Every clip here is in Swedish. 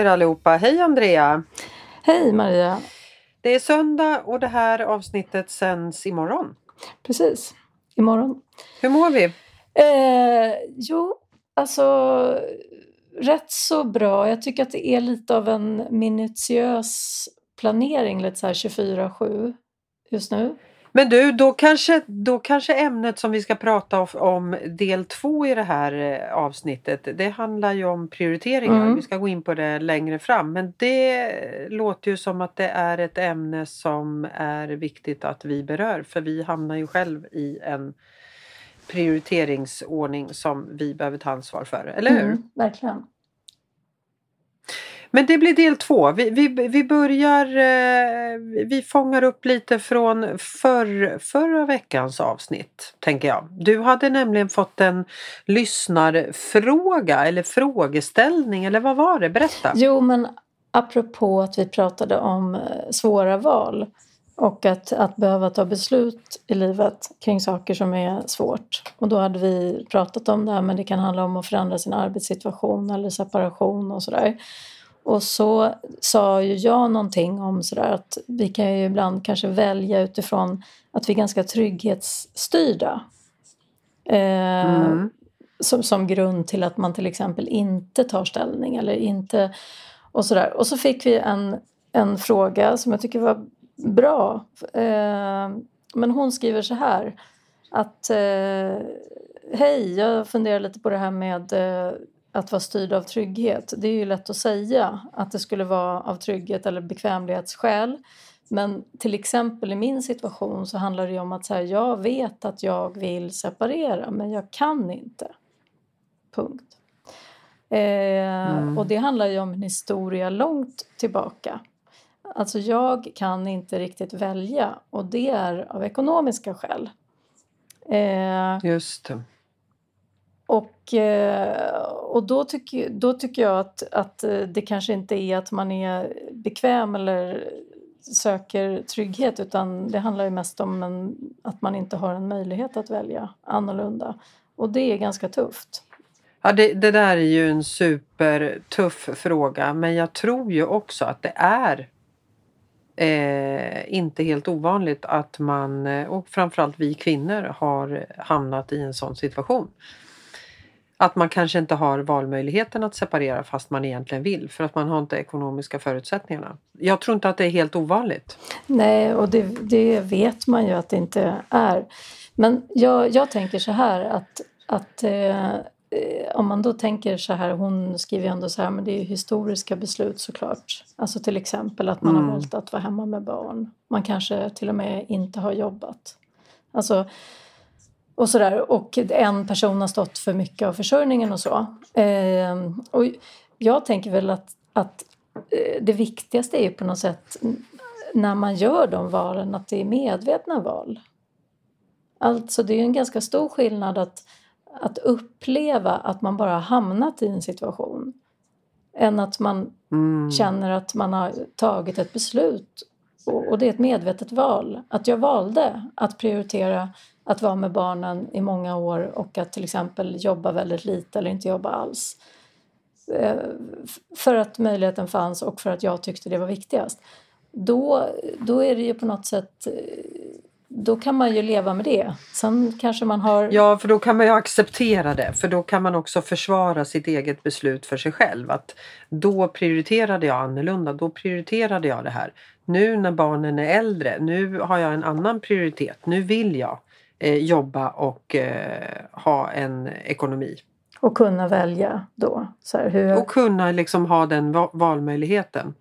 er allihopa! Hej Andrea! Hej Maria! Det är söndag och det här avsnittet sänds imorgon. Precis, imorgon. Hur mår vi? Eh, jo, alltså rätt så bra. Jag tycker att det är lite av en minutiös planering, lite så här 24-7 just nu. Men du, då kanske, då kanske ämnet som vi ska prata om del två i det här eh, avsnittet, det handlar ju om prioriteringar. Mm. Vi ska gå in på det längre fram. Men det låter ju som att det är ett ämne som är viktigt att vi berör. För vi hamnar ju själv i en prioriteringsordning som vi behöver ta ansvar för, eller hur? Mm, verkligen. Men det blir del två. Vi, vi, vi börjar, eh, vi fångar upp lite från för, förra veckans avsnitt, tänker jag. Du hade nämligen fått en lyssnarfråga eller frågeställning, eller vad var det? Berätta! Jo, men apropå att vi pratade om eh, svåra val och att, att behöva ta beslut i livet kring saker som är svårt. Och då hade vi pratat om det här, men det kan handla om att förändra sin arbetssituation eller separation och sådär. Och så sa ju jag någonting om sådär att vi kan ju ibland kanske välja utifrån att vi är ganska trygghetsstyrda. Eh, mm. som, som grund till att man till exempel inte tar ställning eller inte och sådär. Och så fick vi en, en fråga som jag tycker var bra. Eh, men hon skriver så här att eh, Hej, jag funderar lite på det här med eh, att vara styrd av trygghet. Det är ju lätt att säga att det skulle vara av trygghet eller bekvämlighetsskäl. Men till exempel i min situation så handlar det om att så här, jag vet att jag vill separera men jag kan inte. Punkt. Eh, mm. Och det handlar ju om en historia långt tillbaka. Alltså jag kan inte riktigt välja och det är av ekonomiska skäl. Eh, Just det. Och, eh, och då, tycker, då tycker jag att, att eh, det kanske inte är att man är bekväm eller söker trygghet utan det handlar ju mest om en, att man inte har en möjlighet att välja annorlunda. Och det är ganska tufft. Ja, det, det där är ju en supertuff fråga men jag tror ju också att det är eh, inte helt ovanligt att man, eh, och framförallt vi kvinnor, har hamnat i en sån situation. Att man kanske inte har valmöjligheten att separera fast man egentligen vill för att man har inte ekonomiska förutsättningarna. Jag tror inte att det är helt ovanligt. Nej, och det, det vet man ju att det inte är. Men jag, jag tänker så här att, att eh, om man då tänker så här, hon skriver ju ändå så här, men det är ju historiska beslut såklart. Alltså till exempel att man mm. har valt att vara hemma med barn. Man kanske till och med inte har jobbat. Alltså och sådär. Och en person har stått för mycket av försörjningen och så. Eh, och jag tänker väl att, att eh, det viktigaste är ju på något sätt när man gör de valen att det är medvetna val. Alltså det är ju en ganska stor skillnad att, att uppleva att man bara har hamnat i en situation än att man mm. känner att man har tagit ett beslut och, och det är ett medvetet val. Att jag valde att prioritera att vara med barnen i många år och att till exempel jobba väldigt lite eller inte jobba alls. Eh, för att möjligheten fanns och för att jag tyckte det var viktigast. Då, då är det ju på något sätt eh, då kan man ju leva med det. Sen kanske man har... Ja, för då kan man ju acceptera det. För då kan man också försvara sitt eget beslut för sig själv. Att då prioriterade jag annorlunda. Då prioriterade jag det här. Nu när barnen är äldre, nu har jag en annan prioritet. Nu vill jag eh, jobba och eh, ha en ekonomi. Och kunna välja då? Så här, hur... Och kunna liksom ha den valmöjligheten.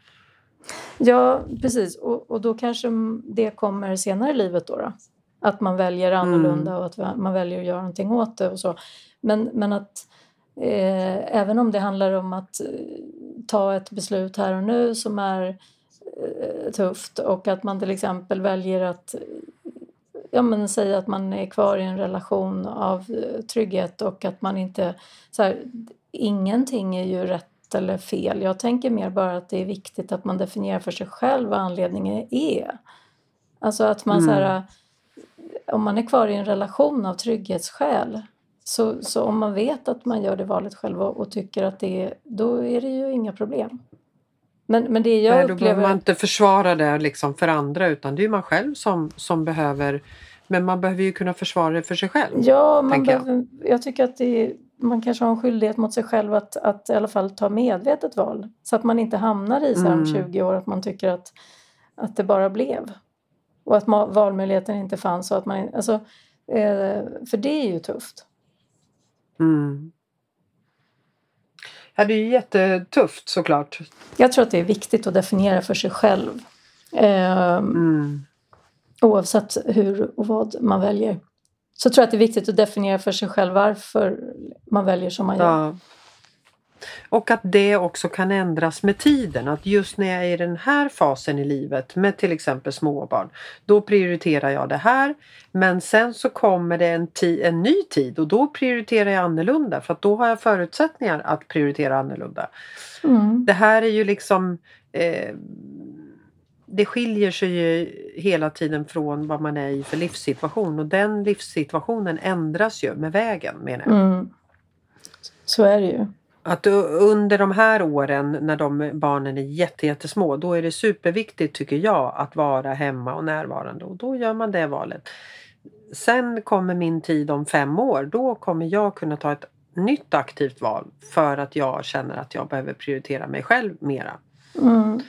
Ja, precis. Och, och då kanske det kommer senare i livet då? då? Att man väljer annorlunda mm. och att man väljer att göra någonting åt det och så. Men, men att eh, även om det handlar om att eh, ta ett beslut här och nu som är eh, tufft och att man till exempel väljer att ja, men säga att man är kvar i en relation av eh, trygghet och att man inte... Så här, ingenting är ju rätt eller fel. Jag tänker mer bara att det är viktigt att man definierar för sig själv vad anledningen är. Alltså att man mm. så här, mm. om man är kvar i en relation av trygghetsskäl så, så om man vet att man gör det valet själv och, och tycker att det är, då är det ju inga problem. Men, men det jag Nej, upplever... Då behöver man inte försvara det liksom för andra utan det är man själv som, som behöver men man behöver ju kunna försvara det för sig själv. Ja, man behöver, jag. jag. tycker att är, man kanske har en skyldighet mot sig själv att, att i alla fall ta medvetet val. Så att man inte hamnar i så här om 20 mm. år att man tycker att, att det bara blev. Och att valmöjligheten inte fanns. Och att man, alltså, eh, för det är ju tufft. Mm. Ja, det är jättetufft såklart. Jag tror att det är viktigt att definiera för sig själv. Eh, mm. Oavsett hur och vad man väljer. Så tror jag att det är viktigt att definiera för sig själv varför man väljer som man gör. Ja. Och att det också kan ändras med tiden. Att just när jag är i den här fasen i livet med till exempel småbarn. Då prioriterar jag det här. Men sen så kommer det en, en ny tid och då prioriterar jag annorlunda. För att då har jag förutsättningar att prioritera annorlunda. Mm. Det här är ju liksom eh, det skiljer sig ju hela tiden från vad man är i för livssituation och den livssituationen ändras ju med vägen menar jag. Mm. Så är det ju. Att under de här åren när de barnen är jättesmå då är det superviktigt tycker jag att vara hemma och närvarande och då gör man det valet. Sen kommer min tid om fem år. Då kommer jag kunna ta ett nytt aktivt val för att jag känner att jag behöver prioritera mig själv mera. Mm.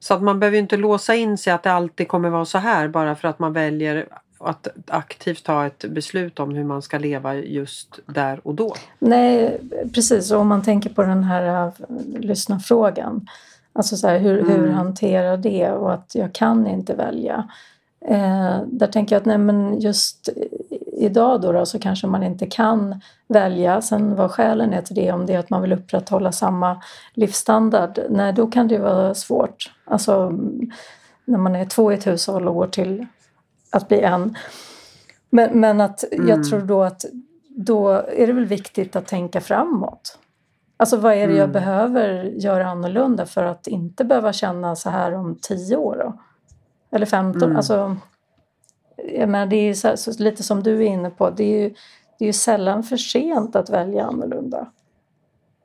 Så att man behöver inte låsa in sig att det alltid kommer vara så här bara för att man väljer att aktivt ta ett beslut om hur man ska leva just där och då. Nej, precis. Och om man tänker på den här uh, lyssna-frågan. Alltså så här, hur, mm. hur hantera det och att jag kan inte välja. Eh, där tänker jag att nej, men just idag då, då, så kanske man inte kan välja. Sen vad skälen är till det, om det är att man vill upprätthålla samma livsstandard, nej då kan det vara svårt. Alltså när man är två i ett hushåll och går till att bli en. Men, men att mm. jag tror då att då är det väl viktigt att tänka framåt. Alltså vad är det jag mm. behöver göra annorlunda för att inte behöva känna så här om tio år då? Eller 15? Mm. Alltså, jag menar, det är så, så, lite som du är inne på, det är, ju, det är ju sällan för sent att välja annorlunda.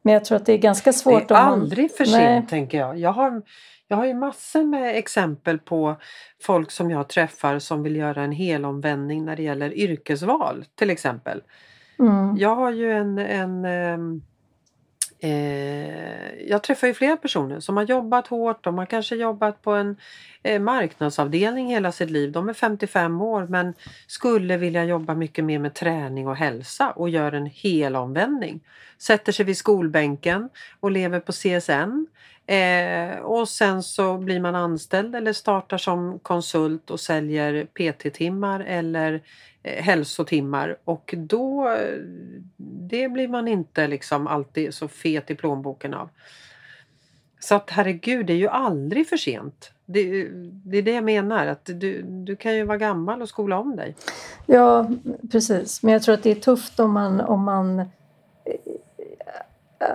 Men jag tror att det är ganska svårt. Det är aldrig man... för sent Nej. tänker jag. Jag har, jag har ju massor med exempel på folk som jag träffar som vill göra en helomvändning när det gäller yrkesval till exempel. Mm. Jag har ju en, en ehm, Eh, jag träffar ju flera personer som har jobbat hårt. De har kanske jobbat på en eh, marknadsavdelning hela sitt liv. De är 55 år men skulle vilja jobba mycket mer med träning och hälsa och gör en hel omvändning. Sätter sig vid skolbänken och lever på CSN. Eh, och sen så blir man anställd eller startar som konsult och säljer PT-timmar eller Eh, hälsotimmar och då eh, det blir man inte liksom alltid så fet i plånboken av. Så att herregud, det är ju aldrig för sent. Det, eh, det är det jag menar, att du, du kan ju vara gammal och skola om dig. Ja, precis. Men jag tror att det är tufft om man, om man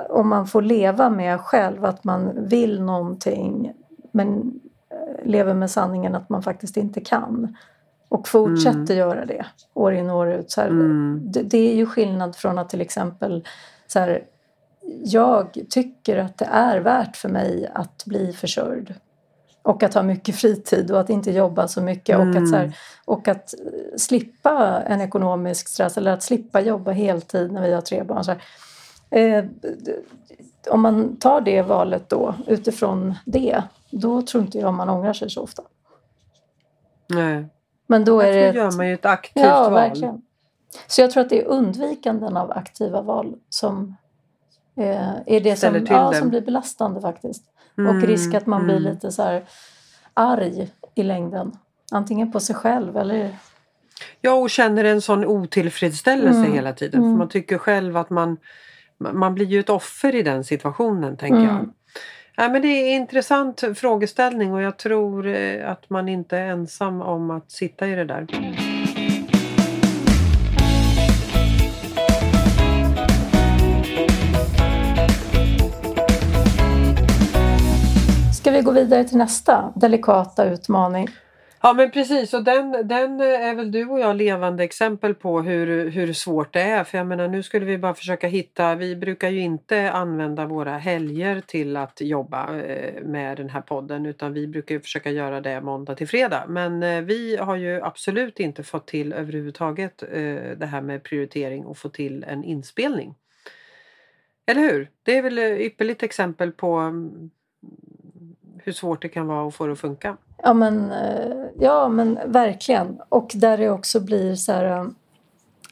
om man får leva med själv att man vill någonting men lever med sanningen att man faktiskt inte kan och fortsätter mm. göra det år in och år ut. Så här, mm. det, det, är ju skillnad från att till exempel så här, jag tycker att det är värt för mig att bli försörjd och att ha mycket fritid och att inte jobba så mycket mm. och, att, så här, mm. och att slippa en ekonomisk stress eller att slippa jobba heltid när vi har tre barn. Så eh, om man tar det valet då utifrån det, då tror inte jag man ångrar sig så ofta. Nej. Men då är det gör man ju ett aktivt ja, val. Verkligen. Så jag tror att det är undvikanden av aktiva val som eh, är det som, ja, som blir belastande faktiskt. Mm, och risk att man mm. blir lite så här arg i längden. Antingen på sig själv eller... Ja, och känner en sån otillfredsställelse mm, hela tiden. För mm. man tycker själv att man, man blir ju ett offer i den situationen, tänker jag. Ja, men det är en intressant frågeställning och jag tror eh, att man inte är ensam om att sitta i det där. Ska vi gå vidare till nästa delikata utmaning? Ja men precis och den, den eh, är väl du och jag levande exempel på hur, hur svårt det är. För jag menar nu skulle vi bara försöka hitta, vi brukar ju inte använda våra helger till att jobba eh, med den här podden utan vi brukar ju försöka göra det måndag till fredag. Men eh, vi har ju absolut inte fått till överhuvudtaget det här med prioritering och få till en inspelning. Eller hur? Det är väl ypperligt exempel på mm, hur svårt det kan vara att få det att funka. Ja men, eh, ja, men verkligen. Och där det också blir så här, eh,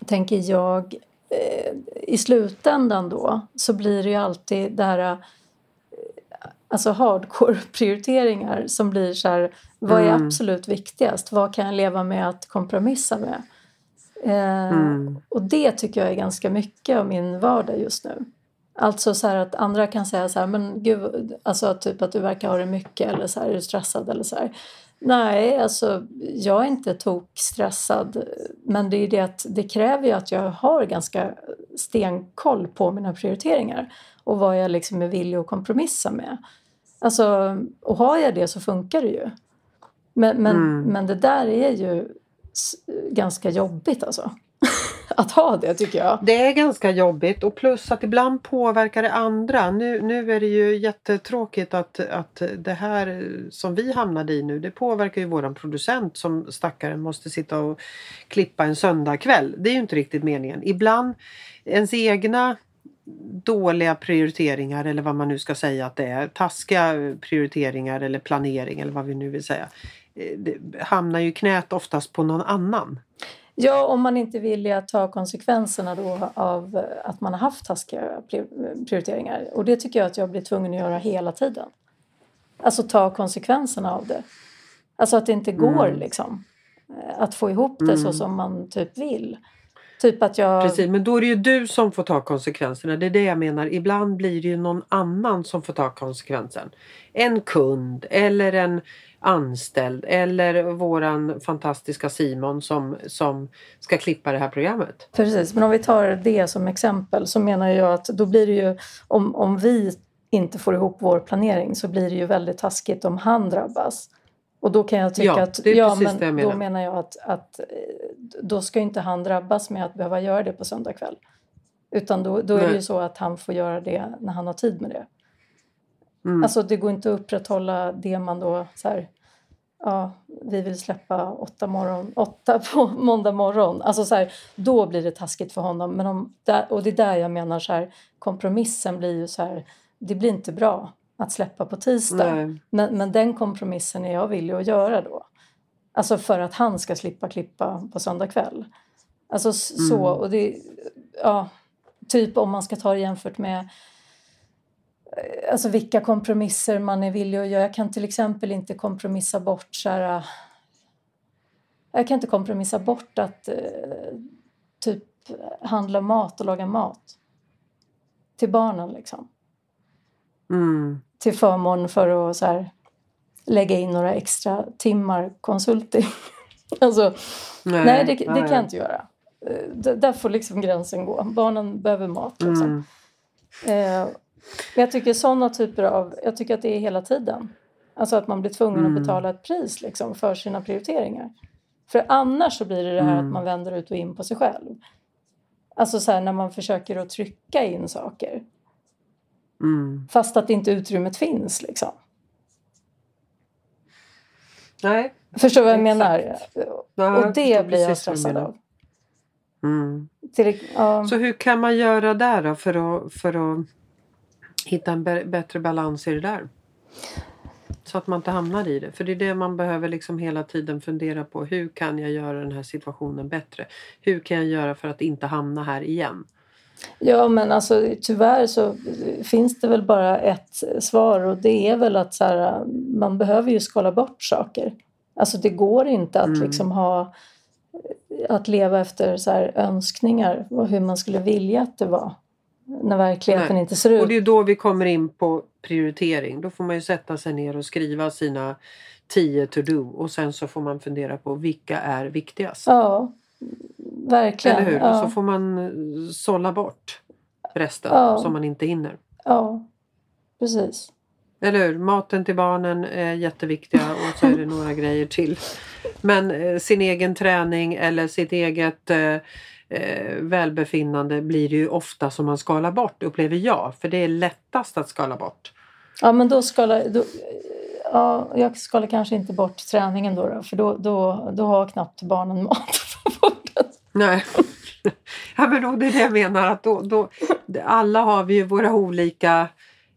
tänker jag, eh, i slutändan då så blir det ju alltid det här alltså hardcore prioriteringar som blir så här, vad är mm. absolut viktigast? Vad kan jag leva med att kompromissa med? Eh, mm. Och det tycker jag är ganska mycket av min vardag just nu. Alltså så att andra kan säga så här, men gud, alltså typ att du verkar ha det mycket eller så här, är du stressad eller så här. Nej, alltså jag är inte tokstressad. Men det är det att det kräver ju att jag har ganska stenkoll på mina prioriteringar och vad jag liksom är villig att kompromissa med. Alltså, och har jag det så funkar det ju. Men, men, mm. men det där är ju ganska jobbigt alltså att ha det tycker jag. Det är ganska jobbigt och plus att ibland påverkar det andra. Nu, nu är det ju jättetråkigt att, att det här som vi hamnade i nu det påverkar ju våran producent som stackaren måste sitta och klippa en söndagkväll. Det är ju inte riktigt meningen. Ibland ens egna dåliga prioriteringar eller vad man nu ska säga att det är. Taskiga prioriteringar eller planering eller vad vi nu vill säga. Eh, det hamnar ju knät oftast på någon annan. Ja, om man inte vill att ta konsekvenserna då av att man har haft taskiga prioriteringar. Och det tycker jag att jag blir tvungen att göra hela tiden. Alltså ta konsekvenserna av det. Alltså att det inte går mm. liksom. Eh, att få ihop det mm. så som man typ vill. Typ att jag... Precis, men då är det ju du som får ta konsekvenserna. Det är det jag menar. Ibland blir det ju någon annan som får ta konsekvensen. En kund eller en anställd eller våran fantastiska Simon som, som ska klippa det här programmet. Precis, men om vi tar det som exempel så menar jag att då blir det ju om, om vi inte får ihop vår planering så blir det ju väldigt taskigt om han drabbas. Och då kan jag tycka ja, att, ja men jag menar. då menar jag att, att eh, då ska inte han drabbas med att behöva göra det på söndag kväll. Utan då, då är det ju så att han får göra det när han har tid med det. Mm. Alltså det går inte att upprätthålla det man då så här, ja, vi vill släppa åtta, morgon, åtta på måndag morgon. Alltså så här, då blir det taskigt för honom. Men om, och det är där jag menar så här, kompromissen blir ju så här, det blir inte bra att släppa på tisdag. Men, men den kompromissen är jag villig att göra då. Alltså för att han ska slippa klippa på söndag kväll. Alltså så, mm. och det, ja, typ om man ska ta det jämfört med Eh, alltså vilka kompromisser man är villig att göra. Jag kan till exempel inte kompromissa bort så här, eh, Jag kan inte kompromissa bort att eh, typ handla mat och laga mat till barnen liksom. Mm. Till förmån för att så här, lägga in några extra timmar konsulting. alltså, nej, nej det, det kan jag inte göra. D där får liksom gränsen gå. Barnen behöver mat. Liksom. Mm. Eh, men jag tycker sådana typer av, jag tycker att det är hela tiden. Alltså att man blir tvungen mm. att betala ett pris liksom för sina prioriteringar. För annars så blir det det här mm. att man vänder ut och in på sig själv. Alltså så här, när man försöker att trycka in saker. Mm. Fast att inte utrymmet finns liksom. Nej. Förstår du vad jag menar? Ja, och det blir jag stressad av. Mm. Till, um, så hur kan man göra där då för att, för att hitta en bättre balans i det där. Så att man inte hamnar i det. För det är det man behöver liksom hela tiden fundera på. Hur kan jag göra den här situationen bättre? Hur kan jag göra för att inte hamna här igen? Ja men alltså tyvärr så finns det väl bara ett svar och det är väl att så här, man behöver ju skala bort saker. Alltså det går inte att mm. liksom ha att leva efter så här önskningar och hur man skulle vilja att det var när verkligheten Nej. inte ser ut. Och det är då vi kommer in på prioritering. Då får man ju sätta sig ner och skriva sina tio to-do och sen så får man fundera på vilka är viktigast. Ja, verkligen. Eller hur? Ja. Så får man eh, sålla bort resten ja. som man inte hinner. Ja, precis. Eller hur? Maten till barnen är jätteviktiga och så är det några grejer till. Men eh, sin egen träning eller sitt eget eh, eh, välbefinnande blir det ju ofta som man skalar bort upplever jag. För det är lättast att skala bort. Ja men då skalar då, ja, jag skalar kanske inte bort träningen då, då för då, då, då har knappt barnen mat. Nej. Ja, men det är det jag menar. Att då, då, alla har vi ju våra olika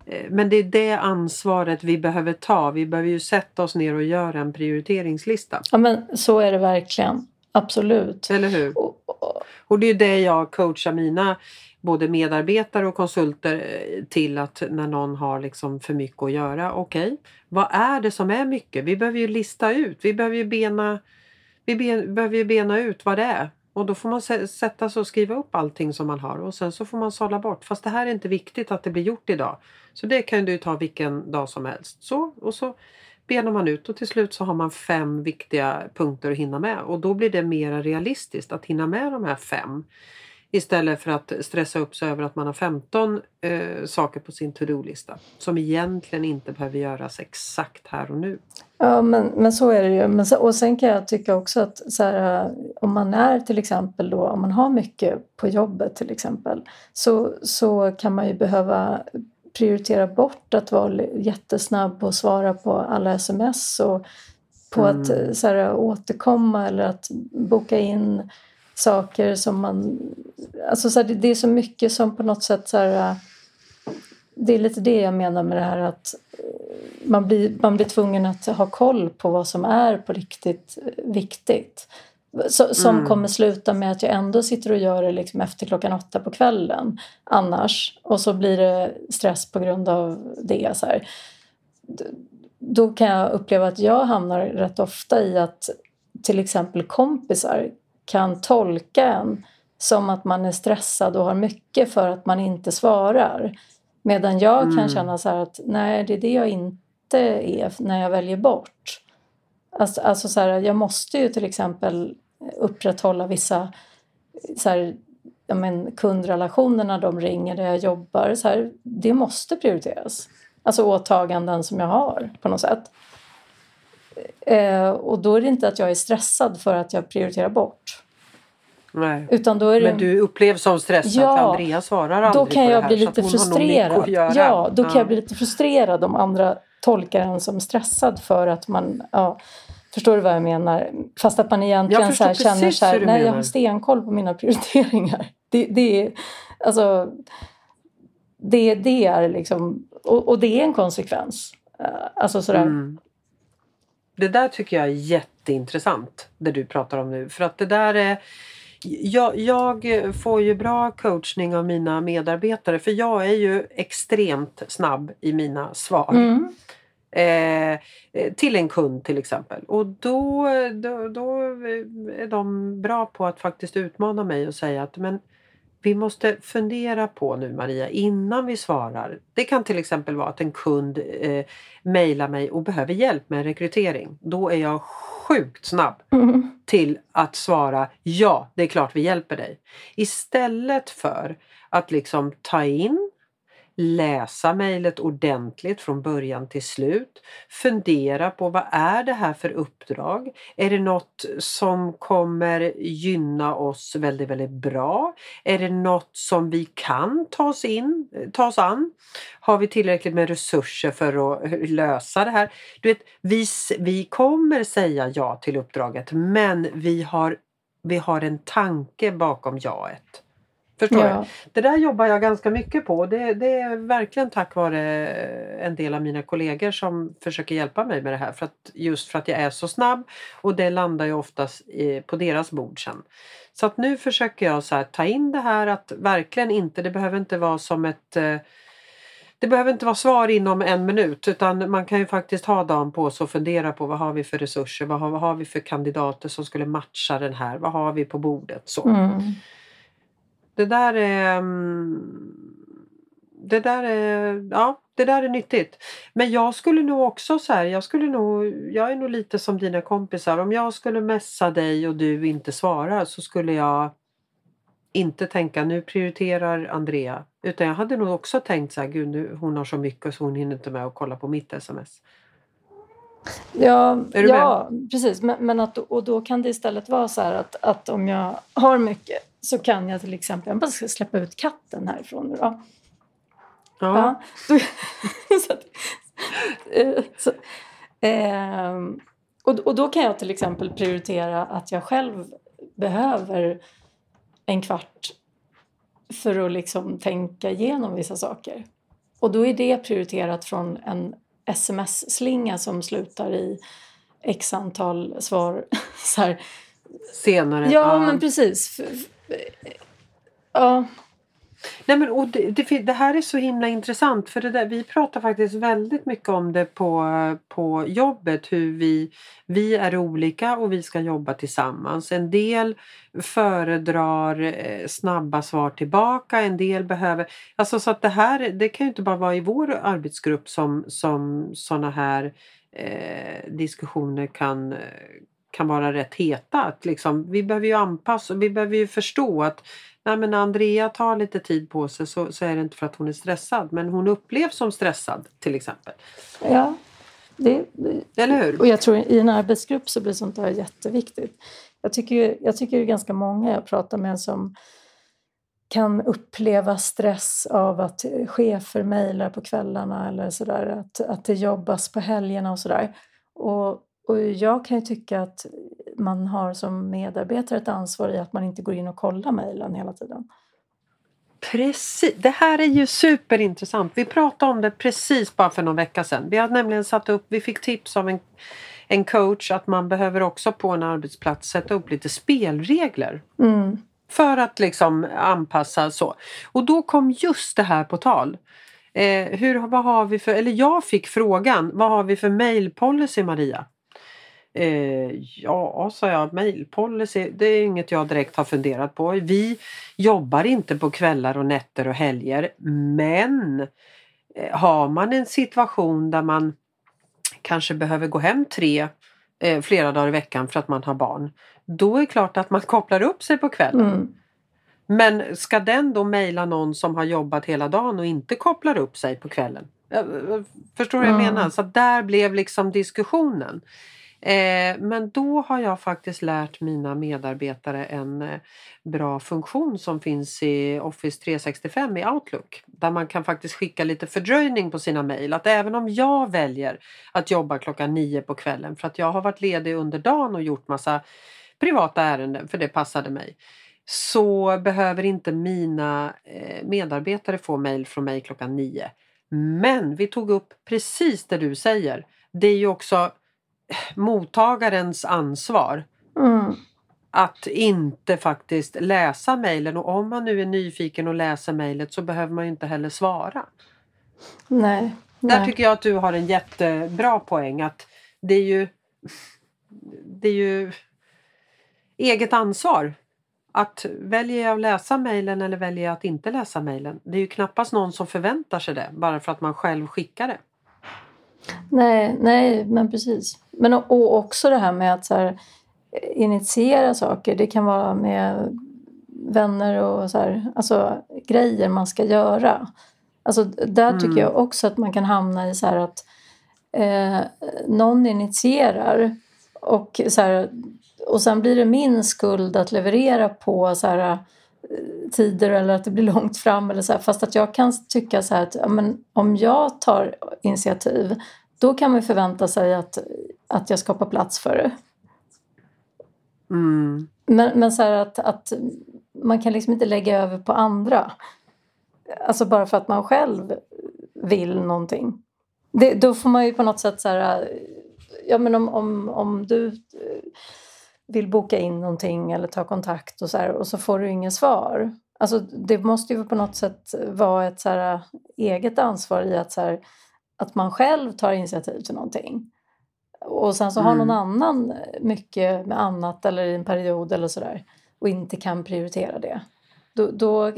eh, men det är det ansvaret vi behöver ta. Vi behöver ju sätta oss ner och göra en prioriteringslista. Ja men så är det verkligen. Absolut. Eller hur? Och, det är det jag coachar mina både medarbetare och konsulter eh, till att när någon har liksom för mycket att göra. Okej, okay, vad är det som är mycket? Vi behöver ju lista ut. Vi behöver ju bena, vi ben, behöver ju bena ut vad det är. Och då får man sätta sig och skriva upp allting som man har och sen så får man sålla bort. Fast det här är inte viktigt att det blir gjort idag. Så det kan du ta vilken dag som helst. Så, och så benar man ut och till slut så har man fem viktiga punkter att hinna med. Och då blir det mer realistiskt att hinna med de här fem. Istället för att stressa upp sig över att man har 15 eh, saker på sin to-do-lista som egentligen inte behöver göras exakt här och nu. Ja, men, men så är det ju. Men, och sen kan jag tycka också att så här, om man är till exempel då, om man har mycket på jobbet till exempel så, så kan man ju behöva prioritera bort att vara jättesnabb och svara på alla sms och på mm. att så här, återkomma eller att boka in saker som man... Alltså så här, det är så mycket som på något sätt så här, Det är lite det jag menar med det här att man blir, man blir tvungen att ha koll på vad som är på riktigt viktigt. Så, som mm. kommer sluta med att jag ändå sitter och gör det liksom efter klockan åtta på kvällen annars. Och så blir det stress på grund av det. Så här. Då kan jag uppleva att jag hamnar rätt ofta i att till exempel kompisar kan tolka en som att man är stressad och har mycket för att man inte svarar. Medan jag mm. kan känna så att nej, det är det jag inte är när jag väljer bort. Alltså, alltså så här, jag måste ju till exempel upprätthålla vissa så här, ja, men, kundrelationer när de ringer där jag jobbar. Så här, det måste prioriteras. Alltså åtaganden som jag har på något sätt. Eh, och då är det inte att jag är stressad för att jag prioriterar bort. Nej. Utan då är det... Men du upplevs som stressad ja, för Andrea svarar aldrig då kan jag bli lite frustrerad. Ja, då kan jag bli lite frustrerad om andra tolkar en som stressad för att man... Ja, förstår du vad jag menar? Fast att man egentligen så känner så här, nej jag har stenkoll på mina prioriteringar. Det, det är alltså... Det, det är liksom... Och, och det är en konsekvens. Eh, alltså sådär. Mm. Det där tycker jag är jätteintressant, det du pratar om nu. För att det där är jag, jag, får ju bra coachning av mina medarbetare för jag är ju extremt snabb i mina svar. Mm. Eh, till en kund till exempel. Och då, då, då, är de bra på att faktiskt utmana mig och säga att men vi måste fundera på nu Maria innan vi svarar. Det kan till exempel vara att en kund eh, mejlar mig och behöver hjälp med rekrytering. Då är jag sjukt snabb mm. till att svara ja, det är klart vi hjälper dig. Istället för att liksom ta in läsa mejlet ordentligt från början till slut. Fundera på vad är det här för uppdrag? Är det något som kommer gynna oss väldigt, väldigt bra? Är det något som vi kan ta oss, in, ta oss an? Har vi tillräckligt med resurser för att lösa det här? Du vet, vi, vi kommer säga ja till uppdraget men vi har, vi har en tanke bakom jaet. Förstår ja. Det där jobbar jag ganska mycket på. Det, det, är verkligen tack vare en del av mina kollegor som försöker hjälpa mig med det här. För att, just för att jag är så snabb och det landar ju oftast i, på deras bord sen. Så att nu försöker jag så här, ta in det här att verkligen inte, det behöver inte vara som ett eh, det behöver inte vara svar inom en minut utan man kan ju faktiskt ha dagen på sig och fundera på vad har vi för resurser, vad har, vad har vi för kandidater som skulle matcha den här, vad har vi på bordet. Så. Mm. Det där är... Mm, det där är, ja, det där är nyttigt. Men jag skulle nog också så här, jag skulle nog, jag är nog lite som dina kompisar. Om jag skulle messa dig och du inte svarar så skulle jag inte tänka nu prioriterar Andrea. Utan jag hade nog också tänkt så här, gud nu, hon har så mycket så hon hinner inte med att kolla på mitt sms. Ja, ja precis. Men, men, att, och då kan det istället vara så här att, att om jag har mycket så kan jag till exempel, jag bara ska släppa ut katten härifrån nu då. Ja. ja så, eh, så, eh, och, och då kan jag till exempel prioritera att jag själv behöver en kvart för att liksom tänka igenom vissa saker. Och då är det prioriterat från en sms-slinga som slutar i x antal svar. så här. Senare? Ja, ja, men precis. Ja. Nej, men, och det, det, det, här är så himla intressant för det där, vi pratar faktiskt väldigt mycket om det på, på jobbet hur vi, vi är olika och vi ska jobba tillsammans. En del föredrar eh, snabba svar tillbaka, en del behöver... Alltså så att det här det kan ju inte bara vara i vår arbetsgrupp som, som sådana här eh, diskussioner kan kan vara rätt heta. Att liksom, vi behöver ju anpassa vi behöver ju förstå att nej men Andrea tar lite tid på sig så, så är det inte för att hon är stressad men hon upplevs som stressad till exempel. Ja, det, det, Eller hur? Och jag tror i en arbetsgrupp så blir sånt där jätteviktigt. Jag tycker, jag tycker det är ganska många jag pratar med som kan uppleva stress av att chefer mejlar på kvällarna eller sådär. Att, att det jobbas på helgerna och sådär. Och och jag kan ju tycka att man har som medarbetare ett ansvar i att man inte går in och kollar mejlen hela tiden. Precis, det här är ju superintressant. Vi pratade om det precis bara för någon vecka sedan. Vi hade nämligen satt upp, vi fick tips av en, en coach att man behöver också på en arbetsplats sätta upp lite spelregler. Mm. För att liksom anpassa så. Och då kom just det här på tal. Eh, hur, vad har vi för, eller jag fick frågan, vad har vi för mailpolicy Maria? Eh, ja, sa jag, mailpolicy, det är inget jag direkt har funderat på. Vi jobbar inte på kvällar och nätter och helger men eh, har man en situation där man kanske behöver gå hem tre eh, flera dagar i veckan för att man har barn. Då är det klart att man kopplar upp sig på kvällen. Mm. Men ska den då mejla någon som har jobbat hela dagen och inte kopplar upp sig på kvällen? Förstår du vad jag menar? Så där blev liksom diskussionen. Eh, men då har jag faktiskt lärt mina medarbetare en eh, bra funktion som finns i Office 365 i Outlook. Där man kan faktiskt skicka lite fördröjning på sina mejl. Att även om jag väljer att jobba klockan nio på kvällen för att jag har varit ledig under dagen och gjort massa privata ärenden för det passade mig så behöver inte mina eh, medarbetare få mejl från mig klockan nio. Men vi tog upp precis det du säger. Det är ju också mottagarens ansvar. Mm. Att inte faktiskt läsa mejlen och om man nu är nyfiken och läser mejlet så behöver man ju inte heller svara. Nej, Där tycker jag att du har en jättebra poäng att det är ju det är ju eget ansvar. Att väljer jag att läsa mejlen eller väljer jag att inte läsa mejlen. Det är ju knappast någon som förväntar sig det bara för att man själv skickar det. Nej, nej men precis. Men och också det här med att så här, initiera saker. Det kan vara med vänner och så här, alltså, grejer man ska göra. Alltså, där tycker mm. jag också att man kan hamna i så här att eh, någon initierar och, så här, och sen blir det min skuld att leverera på så här, tider eller att det blir långt fram. Eller så här, fast att jag kan tycka så här att ja, men om jag tar initiativ då kan man förvänta sig att, att jag skapar plats för det. Mm. Men, men så att, att man kan liksom inte lägga över på andra. Alltså bara för att man själv vill någonting. Det, då får man ju på något sätt så här, ja men om, om, om du vill boka in någonting eller ta kontakt och så här, och så får du inget svar. Alltså det måste ju på något sätt vara ett så här, eget ansvar i att så här, att man själv tar initiativ till någonting. Och sen så har någon mm. annan mycket med annat eller i en period eller sådär och inte kan prioritera det. Då, då,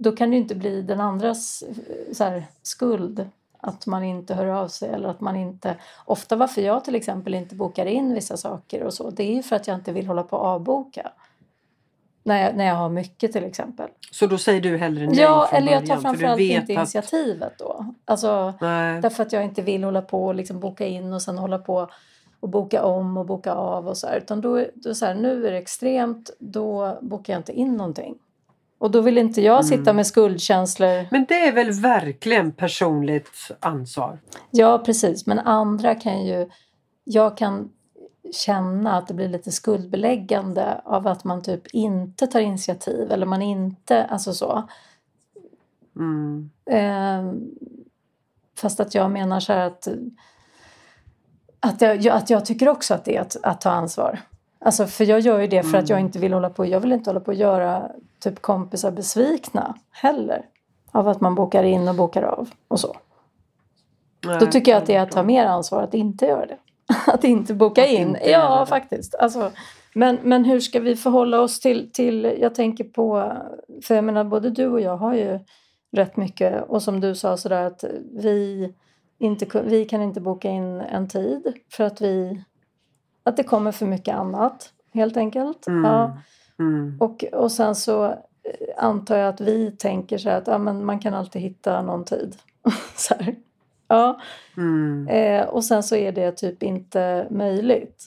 då kan det ju inte bli den andras så här, skuld att man inte hör av sig eller att man inte... Ofta varför jag till exempel inte bokar in vissa saker och så det är ju för att jag inte vill hålla på att avboka. När jag, när jag har mycket till exempel. Så då säger du hellre nej Ja, från eller jag tar framförallt inte initiativet då. Alltså, Nej. Därför att jag inte vill hålla på och liksom boka in och sen hålla på och boka om och boka av och så här. Utan då, då så här, nu är det extremt, då bokar jag inte in någonting. Och då vill inte jag sitta Mm. med skuldkänslor. Men det är väl verkligen personligt ansvar? Ja, precis. Men andra kan ju... Jag kan känna att det blir lite skuldbeläggande av att man typ inte tar initiativ eller man inte... Alltså så. Mm. Eh, fast att jag menar så här att, att, jag, jag- att jag tycker också att det är att, att ta ansvar. Alltså för jag gör ju det för att jag Mm. inte vill hålla på. Jag vill inte hålla på och göra typ kompisar besvikna heller. Av att man bokar in och bokar av och så. Då Nej, tycker jag att det är jag att ta mer ansvar att inte göra det. Att inte boka Att in. inte ja, faktiskt. Alltså, men, men hur ska vi förhålla oss till, till... Jag tänker på... För jag menar, både du och jag har ju rätt mycket. Och som du sa sådär att vi, inte, vi kan inte boka in en tid. För att vi... Att det kommer för mycket annat, helt enkelt. Mm. Ja. Mm. Och, och sen så eh, antar jag att vi tänker så att ja, men man kan alltid hitta någon tid. så här. Ja. Mm. Eh, och sen så är det typ inte möjligt.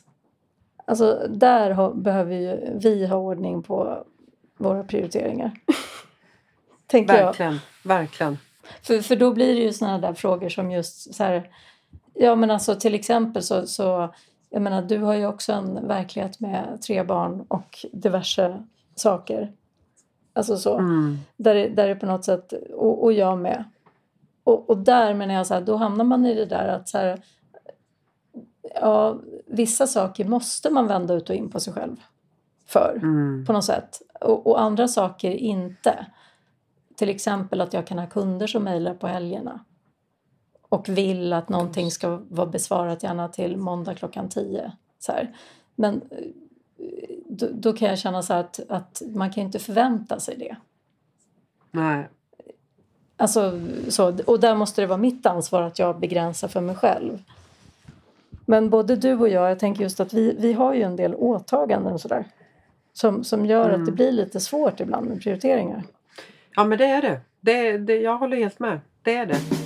Alltså där har, behöver ju vi ha ordning på våra prioriteringar. Tänker jag. Verkligen, verkligen. För, för då blir det ju sådana där frågor som just så här. Ja men alltså till exempel så, så jag menar du har ju också en verklighet med tre barn och diverse saker. Alltså så. Mm. Där, där det på något sätt, och, och jag med. Och, och där menar jag så här, då hamnar man i det där att så här, ja, vissa saker måste man vända ut och in på sig själv för Mm. på något sätt. Och, och andra saker inte. Till exempel att jag kan ha kunder som mejlar på helgerna och vill att någonting ska vara besvarat gärna till måndag klockan 10. Så här. Men eh, då, då kan jag känna så att, att man kan inte förvänta sig det. Nej. Alltså, så, och där måste det vara mitt ansvar att jag begränsar för mig själv. Men både du och jag, jag tänker just att vi, vi har ju en del åtaganden sådär. Som, som gör att det Mm. blir lite svårt ibland med prioriteringar. Ja men det är det. det, det jag håller helt med. Det är. Det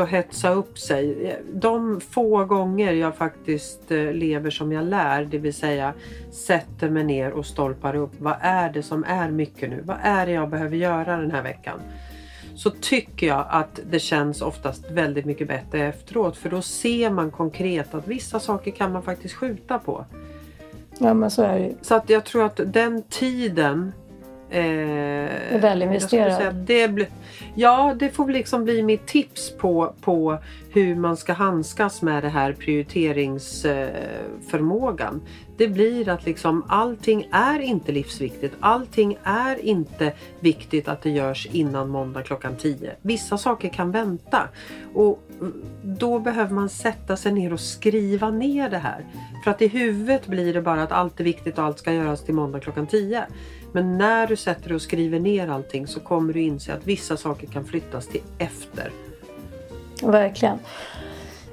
att hetsa upp sig. De få gånger jag faktiskt eh, lever som jag lär, det vill säga sätter mig ner och stolpar upp. Vad är det som är mycket nu? Vad är det jag behöver göra den här veckan? så tycker jag att det känns oftast väldigt mycket bättre efteråt för då ser man konkret att vissa saker kan man faktiskt skjuta på. Ja men så är det. Så att jag tror att den tiden eh, väl jag investerad. det ja, det får liksom bli mitt tips på, på hur man ska handskas med det här prioriteringsförmågan. Det blir att liksom allting är inte livsviktigt. Allting är inte viktigt att det görs innan måndag klockan 10. Vissa saker kan vänta. Och då behöver man sätta sig ner och skriva ner det här. För att i huvudet blir det bara att allt är viktigt och allt ska göras till måndag klockan 10. Men när du sätter dig och skriver ner allting så kommer du inse att vissa saker kan flyttas till efter. Verkligen.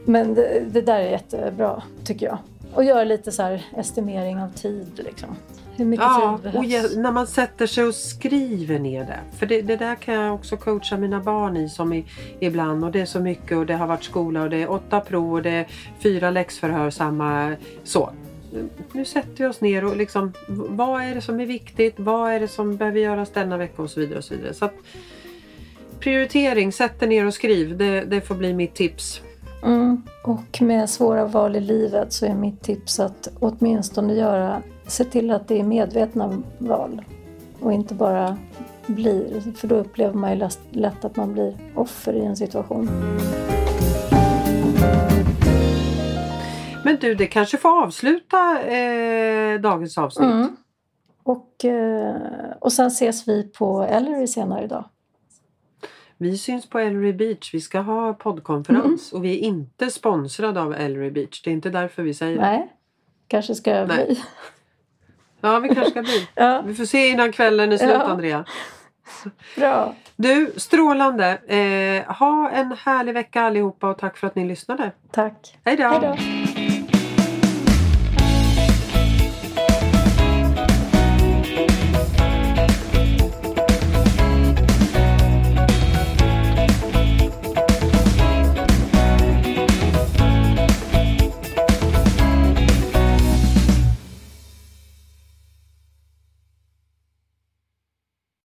Men det, det där är jättebra tycker jag. Och göra lite så här estimering av tid liksom. Hur mycket Ja, tid och behövs? ge, när man sätter sig och skriver ner det. För det, det där kan jag också coacha mina barn i som i, ibland. Och det är så mycket och det har varit skola och det är åtta prov och det är fyra läxförhör samma så. Nu sätter vi oss ner och liksom vad är det som är viktigt? Vad är det som behöver göras denna vecka och så vidare. Och så vidare. Så att, prioritering, sätt dig ner och skriv. Det, det får bli mitt tips. Mm. Och med svåra val i livet så är mitt tips att åtminstone göra, se till att det är medvetna val. Och inte bara blir, för då upplever man ju lätt, lätt att man blir offer i en situation. Men du, det kanske får avsluta eh, dagens avsnitt. Mm. Och, eh, och sen ses vi på Ellery senare idag. Vi syns på Ellery Beach. Vi ska ha poddkonferens och vi är inte sponsrade av Ellery Beach. Det är inte därför vi säger det. Nej, kanske ska jag Nej. bli. Ja, vi kanske ska bli. Ja, Vi får se innan kvällen är slut, Ja. Andrea. Bra. Du, strålande. Eh, ha en härlig vecka allihopa och tack för att ni lyssnade. Tack. Hej då.